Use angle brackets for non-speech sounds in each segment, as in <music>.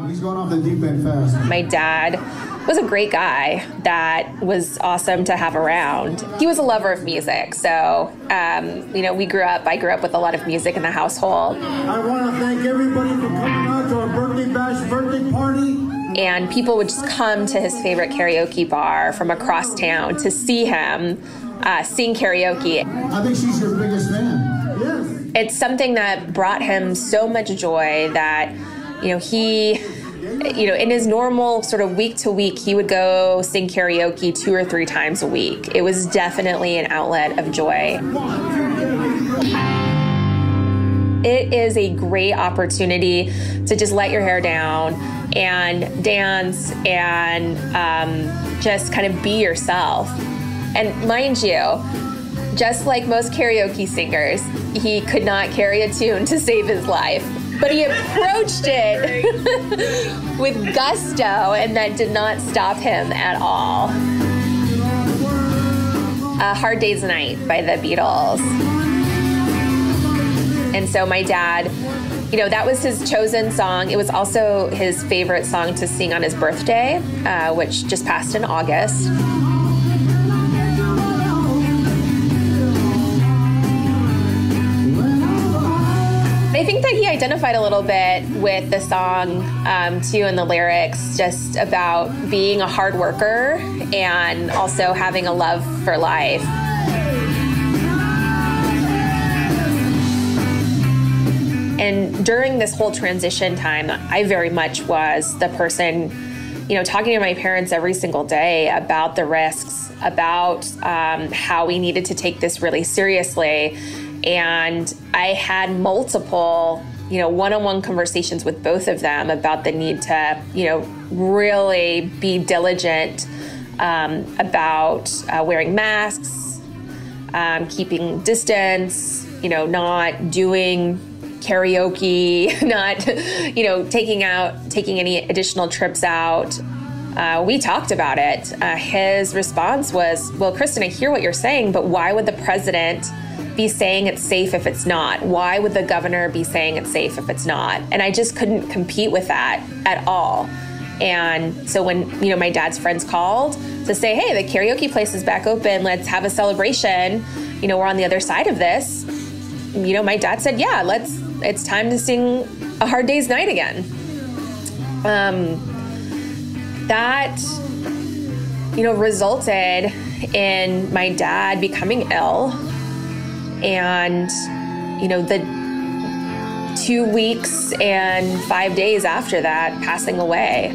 on, he's going off the deep end fast. My dad was a great guy that was awesome to have around. He was a lover of music, so um, you know we grew up. I grew up with a lot of music in the household. I want to thank everybody for coming out to our birthday bash birthday party. And people would just come to his favorite karaoke bar from across town to see him uh, sing karaoke. I think she's your biggest fan. Yes. It's something that brought him so much joy that you know he you know, in his normal sort of week to week, he would go sing karaoke two or three times a week. It was definitely an outlet of joy. It is a great opportunity to just let your hair down and dance and um, just kind of be yourself. And mind you, just like most karaoke singers, he could not carry a tune to save his life but he approached it <laughs> with gusto, and that did not stop him at all. A Hard Day's Night by the Beatles. And so my dad, you know, that was his chosen song. It was also his favorite song to sing on his birthday, uh, which just passed in August. Identified a little bit with the song um, too, and the lyrics, just about being a hard worker and also having a love for life. And during this whole transition time, I very much was the person, you know, talking to my parents every single day about the risks, about um, how we needed to take this really seriously and I had multiple, you know, one on one conversations with both of them about the need to, you know, really be diligent um, about uh, wearing masks, um, keeping distance, you know, not doing karaoke, <laughs> not, you know, taking out, taking any additional trips out. Uh, we talked about it. Uh, his response was, Well, Kristin, I hear what you're saying, but why would the president be saying it's safe if it's not? Why would the governor be saying it's safe if it's not? And I just couldn't compete with that at all. And so when, you know, my dad's friends called to say, hey, the karaoke place is back open, let's have a celebration. You know, we're on the other side of this. You know, my dad said, yeah, let's, it's time to sing A Hard Day's Night again. Um, that, you know, resulted in my dad becoming ill and, you know, the two weeks and five days after that, passing away.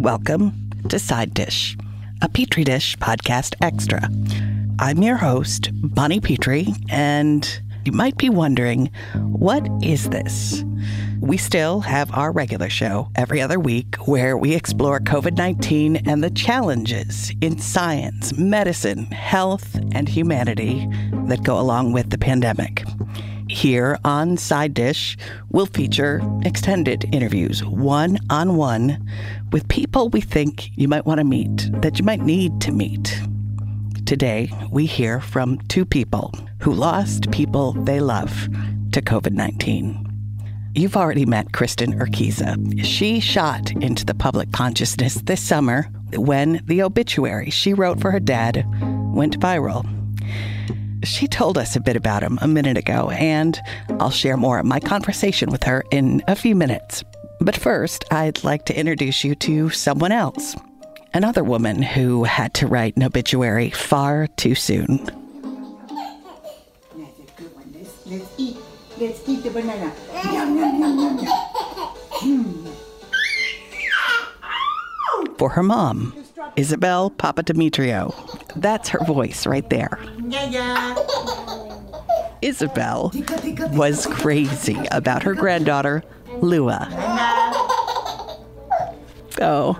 Welcome to Side Dish, a Petri Dish podcast extra. I'm your host, Bonnie Petrie, and you might be wondering what is this? We still have our regular show every other week where we explore COVID 19 and the challenges in science, medicine, health, and humanity that go along with the pandemic. Here on Side Dish, we'll feature extended interviews, one on one, with people we think you might want to meet, that you might need to meet. Today, we hear from two people who lost people they love to COVID 19. You've already met Kristin Urquiza. She shot into the public consciousness this summer when the obituary she wrote for her dad went viral. She told us a bit about him a minute ago, and I'll share more of my conversation with her in a few minutes. But first, I'd like to introduce you to someone else. Another woman who had to write an obituary far too soon. Let's eat the banana. Yum, yum, yum, yum, yum. For her mom, Isabel Papadimitriou. That's her voice right there. Yeah, yeah. Isabel was crazy about her granddaughter, Lua. Oh,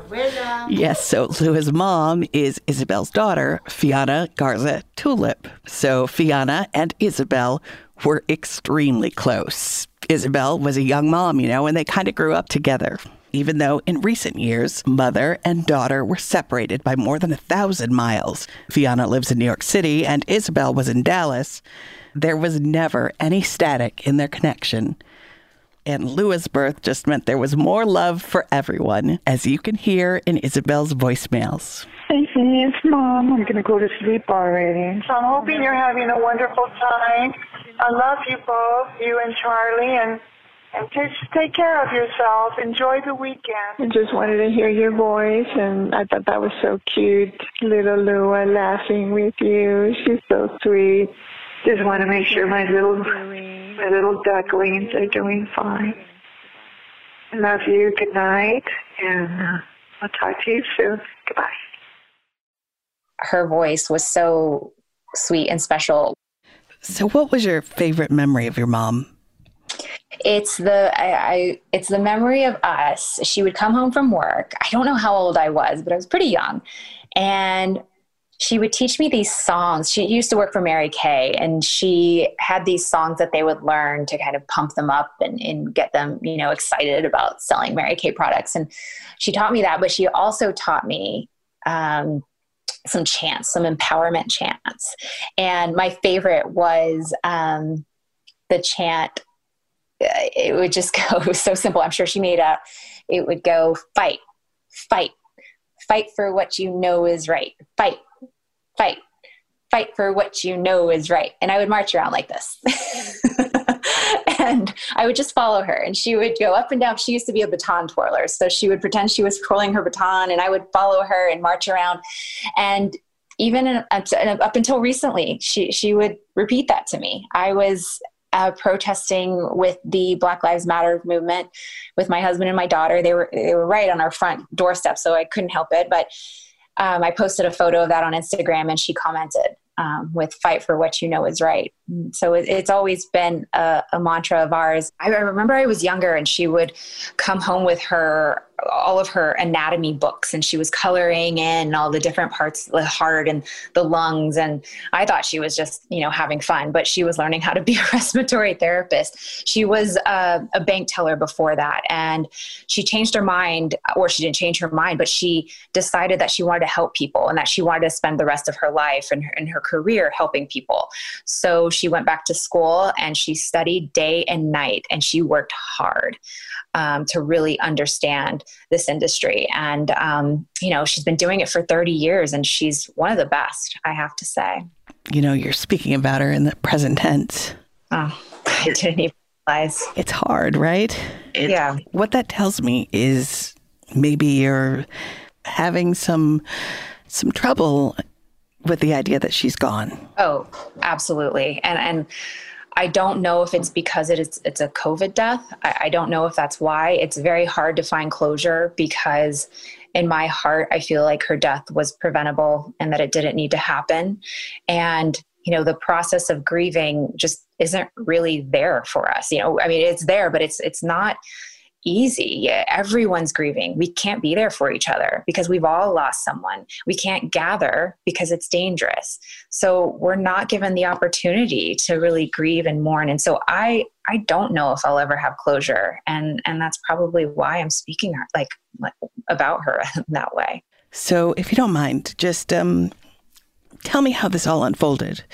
yes. So Lua's mom is Isabel's daughter, Fiona Garza Tulip. So Fiona and Isabel were extremely close. Isabel was a young mom, you know, and they kind of grew up together. even though in recent years, mother and daughter were separated by more than a thousand miles. Fiona lives in New York City and Isabel was in Dallas. There was never any static in their connection. And Lua's birth just meant there was more love for everyone, as you can hear in Isabel's voicemails. Stacy, it's mom. I'm gonna go to sleep already. So I'm hoping you're having a wonderful time. I love you both, you and Charlie, and and just take care of yourself. Enjoy the weekend. I just wanted to hear your voice, and I thought that was so cute. Little Lua laughing with you. She's so sweet. Just want to make sure my little my little ducklings are doing fine. I love you. Good night, and uh, I'll talk to you soon. Goodbye her voice was so sweet and special. So, what was your favorite memory of your mom? It's the I, I, it's the memory of us. She would come home from work. I don't know how old I was, but I was pretty young, and she would teach me these songs. She used to work for Mary Kay, and she had these songs that they would learn to kind of pump them up and, and get them, you know, excited about selling Mary Kay products. And she taught me that, but she also taught me um, some chants, some empowerment chants. And my favorite was um, the chant. Uh, it would just <laughs> go, so simple. I'm sure she made up. It would go, fight, fight, fight for what you know is right. Fight, fight, fight for what you know is right. And I would march around like this. <laughs> and I would just follow her and she would go up and down. She used to be a baton twirler. So she would pretend she was twirling her baton and I would follow her and march around. And even in, up until recently, she, she would repeat that to me. I was uh, protesting with the Black Lives Matter movement with my husband and my daughter. They were, they were right on our front doorstep, so I couldn't help it. But um, I posted a photo of that on Instagram and she commented um, with fight for what you know is right. So it, it's always been a, a, mantra of ours. I remember I was younger and she would come home with her all of her anatomy books and she was coloring in all the different parts the heart and the lungs. And i thought she was just you know having fun but she was learning how to be a <laughs> respiratory therapist. She was a, a bank teller before that and she changed her mind or she didn't change her mind but she decided that she wanted to help people and that she wanted to spend the rest of her life and her, and her career helping people. So she went back to school and she studied day and night and she worked hard um, to really understand this industry. And, um, you know, she's been doing it for 30 years and she's one of the best, I have to say. You know, you're speaking about her in the present tense. Oh, I didn't even realize. It's hard, right? It's, yeah. What that tells me is maybe you're having some some trouble with the idea that she's gone. Oh, absolutely. And and I don't know if it's because it is it's a COVID death. I, I don't know if that's why. It's very hard to find closure because in my heart I feel like her death was preventable and that it didn't need to happen. And you know the process of grieving just isn't really there for us you know i mean it's there but it's it's not easy. Yeah, everyone's grieving. We can't be there for each other because we've all lost someone. We can't gather because it's dangerous. So we're not given the opportunity to really grieve and mourn. And so I I don't know if I'll ever have closure and and that's probably why I'm speaking like, like about her <laughs> that way. So if you don't mind, just um tell me how this all unfolded.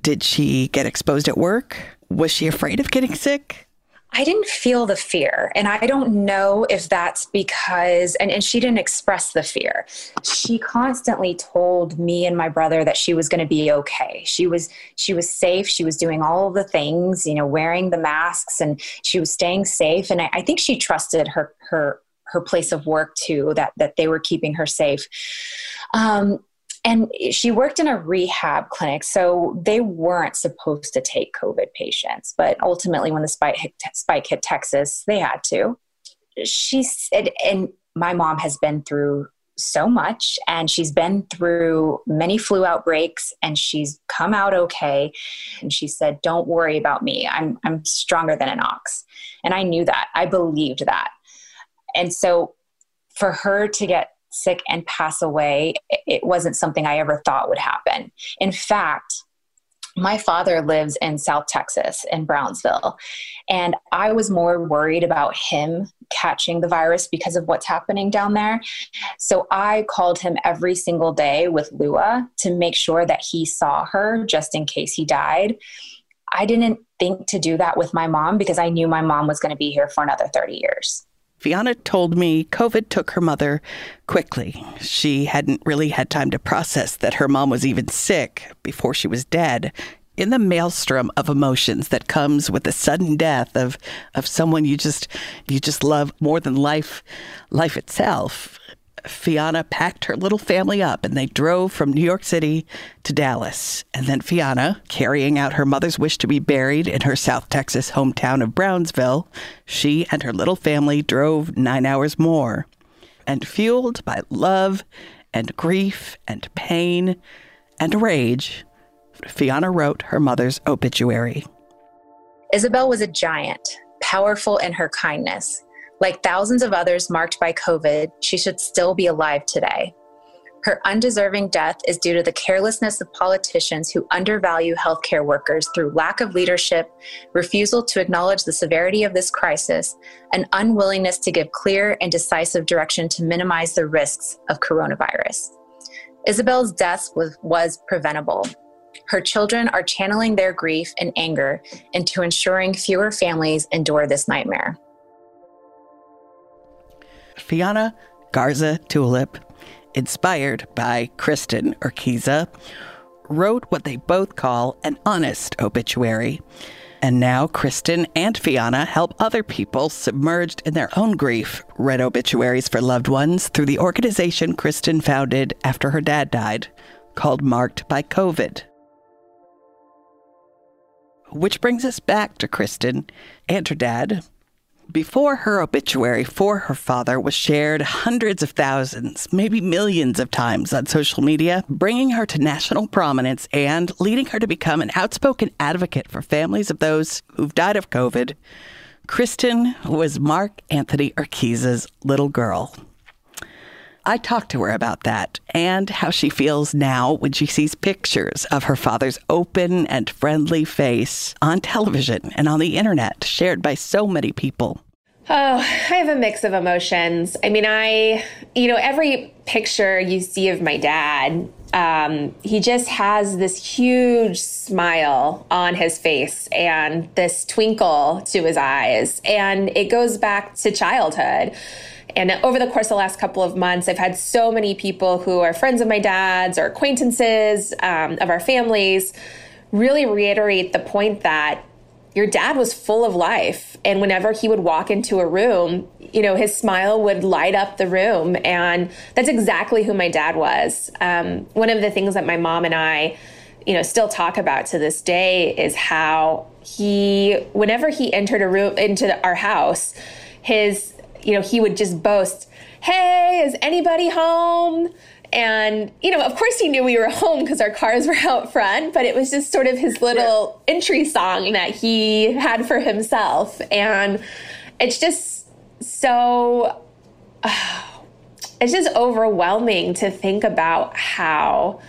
Did she get exposed at work? Was she afraid of getting sick? I didn't feel the fear. And I don't know if that's because, and, and she didn't express the fear. She constantly told me and my brother that she was going to be okay. She was, she was safe. She was doing all the things, you know, wearing the masks and she was staying safe. And I, I think she trusted her, her, her place of work too, that, that they were keeping her safe. Um, and she worked in a rehab clinic so they weren't supposed to take covid patients. But ultimately when the spike hit, spike hit texas they had to. She said and my mom has been through so much and she's been through many flu outbreaks and she's come out okay. And she said don't worry about me. I'm i'm stronger than an ox. And i knew that. I believed that. And so for her to get sick and pass away, it wasn't something I ever thought would happen. In fact, my father lives in South Texas in Brownsville. And I was more worried about him catching the virus because of what's happening down there. So I called him every single day with Lua to make sure that he saw her just in case he died. I didn't think to do that with my mom because I knew my mom was going to be here for another 30 years. Fiona told me COVID took her mother quickly. She hadn't really had time to process that her mom was even sick before she was dead. In the maelstrom of emotions that comes with the sudden death of, of someone you just you just love more than life life itself, Fiona packed her little family up and they drove from New York City to Dallas. And then Fiona, carrying out her mother's wish to be buried in her South Texas hometown of Brownsville, she and her little family drove nine hours more. And fueled by love and grief and pain and rage, Fiona wrote her mother's obituary. Isabel was a giant, powerful in her kindness like thousands of others marked by COVID, she should still be alive today. Her undeserving death is due to the carelessness of politicians who undervalue healthcare workers through lack of leadership, refusal to acknowledge the severity of this crisis, and unwillingness to give clear and decisive direction to minimize the risks of coronavirus. Isabel's death was, was preventable. Her children are channeling their grief and anger into ensuring fewer families endure this nightmare. Fiona Garza Tulip, inspired by Kristin Urquiza, wrote what they both call an honest obituary. And now Kristin and Fiona help other people submerged in their own grief read obituaries for loved ones through the organization Kristin founded after her dad died, called Marked by COVID. Which brings us back to Kristin and her dad, before her obituary for her father was shared hundreds of thousands, maybe millions of times on social media, bringing her to national prominence and leading her to become an outspoken advocate for families of those who've died of COVID, Kristin was Mark Anthony Urquiza's little girl. I talked to her about that and how she feels now when she sees pictures of her father's open and friendly face on television and on the internet, shared by so many people. Oh, I have a mix of emotions. I mean, I, you know, every picture you see of my dad, um, he just has this huge smile on his face and this twinkle to his eyes. And it goes back to childhood. And over the course of the last couple of months, I've had so many people who are friends of my dad's or acquaintances um, of our families really reiterate the point that your dad was full of life. And whenever he would walk into a room, you know, his smile would light up the room. And that's exactly who my dad was. Um, one of the things that my mom and I, you know, still talk about to this day is how he, whenever he entered a room into our house, his you know, he would just boast, Hey, is anybody home? And, you know, of course he knew we were home because our cars <laughs> were out front, but it was just sort of his little yeah. entry song that he had for himself. And it's just so, oh, <sighs> it's just overwhelming to think about how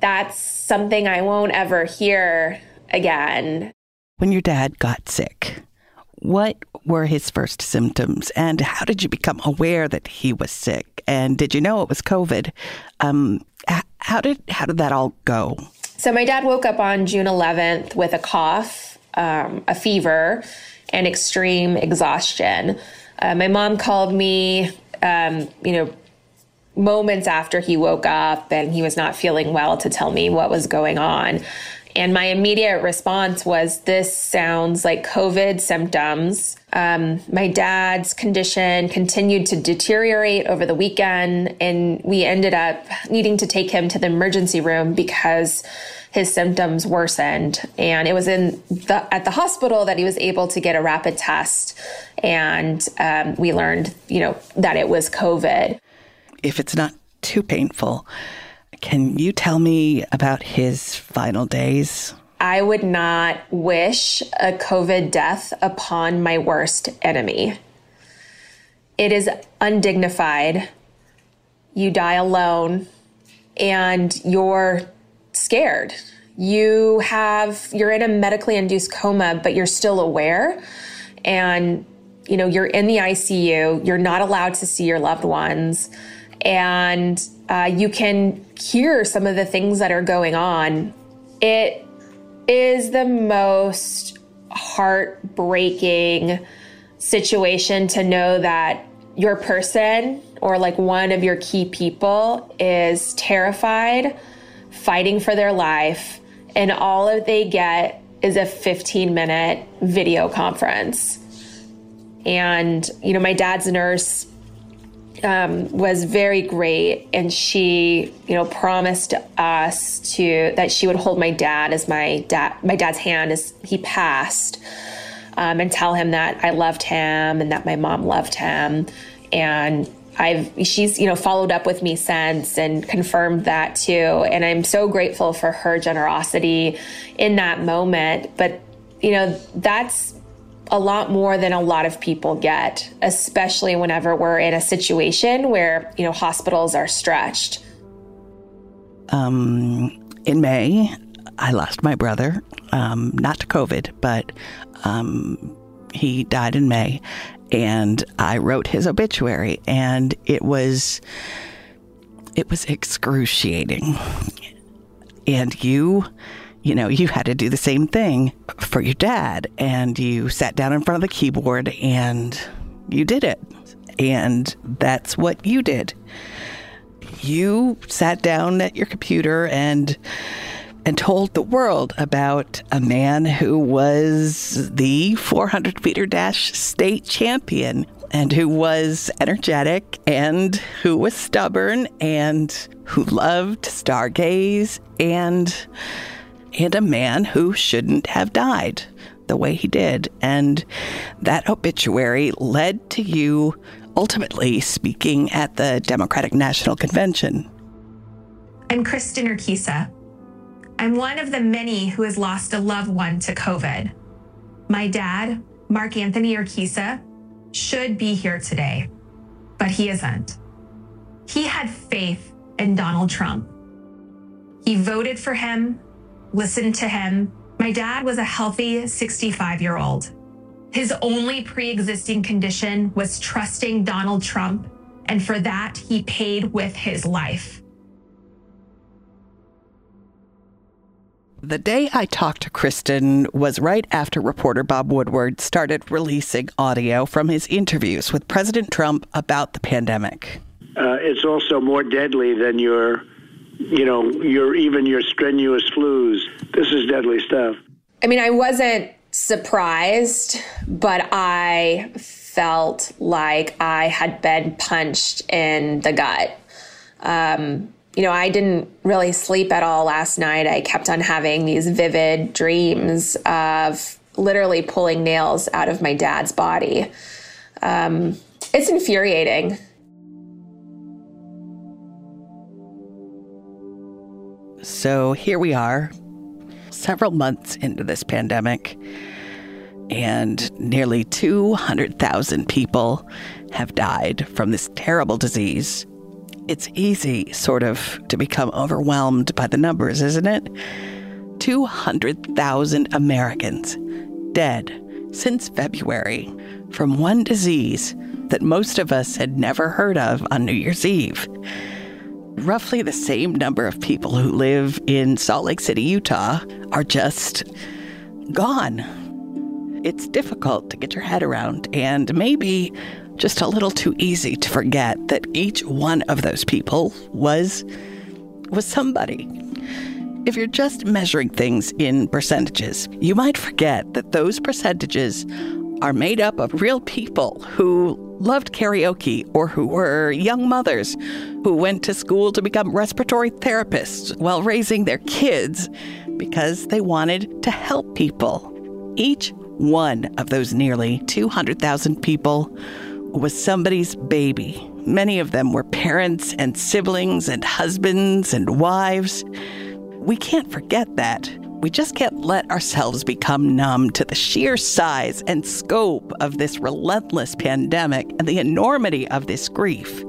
that's something I won't ever hear again. When your dad got sick, what were his first symptoms, and how did you become aware that he was sick? And did you know it was COVID? Um, how did how did that all go? So my dad woke up on June 11th with a cough, um, a fever, and extreme exhaustion. Uh, my mom called me, um, you know, moments after he woke up and he was not feeling well to tell me what was going on. And my immediate response was, This sounds like COVID symptoms. Um, my dad's condition continued to deteriorate over the weekend, and we ended up needing to take him to the emergency room because his symptoms worsened. And it was in the, at the hospital that he was able to get a rapid test, and um, we learned, you know, that it was COVID. If it's not too painful, can you tell me about his final days? I would not wish a COVID death upon my worst enemy. It is undignified. You die alone and you're scared. you have you're in a medically induced coma but you're still aware and you know you're in the ICU you're not allowed to see your loved ones and uh, you can hear some of the things that are going on it is the most heartbreaking situation to know that your person or like one of your key people is terrified, fighting for their life, and all that they get is a 15 minute video conference. And, you know, my dad's nurse um, was very great, and she, you know, promised us to that she would hold my dad as my dad, my dad's hand as he passed, um, and tell him that I loved him and that my mom loved him, and I've she's you know followed up with me since and confirmed that too. And I'm so grateful for her generosity in that moment. But you know that's a lot more than a lot of people get especially whenever we're in a situation where you know hospitals are stretched um in May I lost my brother um not to covid but um he died in May and I wrote his obituary and it was it was excruciating. And you you know, you had to do the same thing for your dad and you sat down in front of the keyboard and you did it. And that's what you did. You sat down at your computer and and told the world about a man who was the 400 meter dash state champion and who was energetic and who was stubborn and who loved stargaze and and a man who shouldn't have died the way he did and that obituary led to you ultimately speaking at the Democratic National Convention. I'm Kristin Urquiza. I'm one of the many who has lost a loved one to COVID. My dad, Mark Anthony Urquiza, should be here today, but he isn't. He had faith in Donald Trump. He voted for him, listened to him. My dad was a healthy 65 year old. His only pre existing condition was trusting Donald Trump, and for that, he paid with his life. The day I talked to Kristin was right after reporter Bob Woodward started releasing audio from his interviews with President Trump about the pandemic. Uh, it's also more deadly than your, you know, your even your strenuous flus. This is deadly stuff. I mean, I wasn't surprised, but I felt like I had been punched in the gut. Um, you know, I didn't really sleep at all last night. I kept on having these vivid dreams of literally pulling nails out of my dad's body. Um, it's infuriating. So here we are, several months into this pandemic, and nearly 200,000 people have died from this terrible disease it's easy, sort of, to become overwhelmed by the numbers, isn't it? 200,000 Americans dead since February from one disease that most of us had never heard of on New Year's Eve. Roughly the same number of people who live in Salt Lake City, Utah, are just gone. It's difficult to get your head around, and maybe just a little too easy to forget that each one of those people was was somebody. If you're just measuring things in percentages, you might forget that those percentages are made up of real people who loved karaoke or who were young mothers who went to school to become respiratory therapists while raising their kids because they wanted to help people. Each one of those nearly 200,000 people was somebody's baby. Many of them were parents and siblings and husbands and wives. We can't forget that. We just can't let ourselves become numb to the sheer size and scope of this relentless pandemic and the enormity of this grief.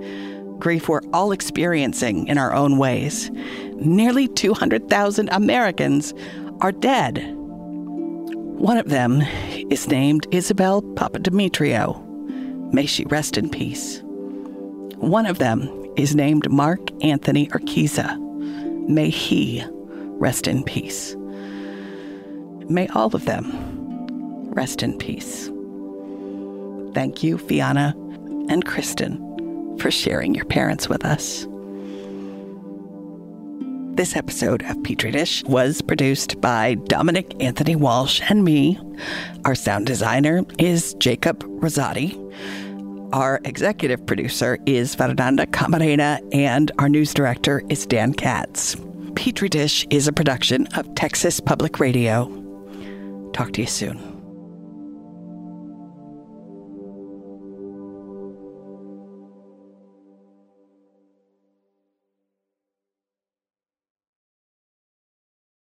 Grief we're all experiencing in our own ways. nearly 200,000 Americans are dead. One of them is named Isabel Papadimitriou. May she rest in peace. One of them is named Mark Anthony Urquiza. May he rest in peace. May all of them rest in peace. Thank you, Fiona and Kristin, for sharing your parents with us. This episode of Petri Dish was produced by Dominic Anthony Walsh and me. Our sound designer is Jacob Rosati. Our executive producer is Fernanda Camarena, and our news director is Dan Katz. Petri Dish is a production of Texas Public Radio. Talk to you soon.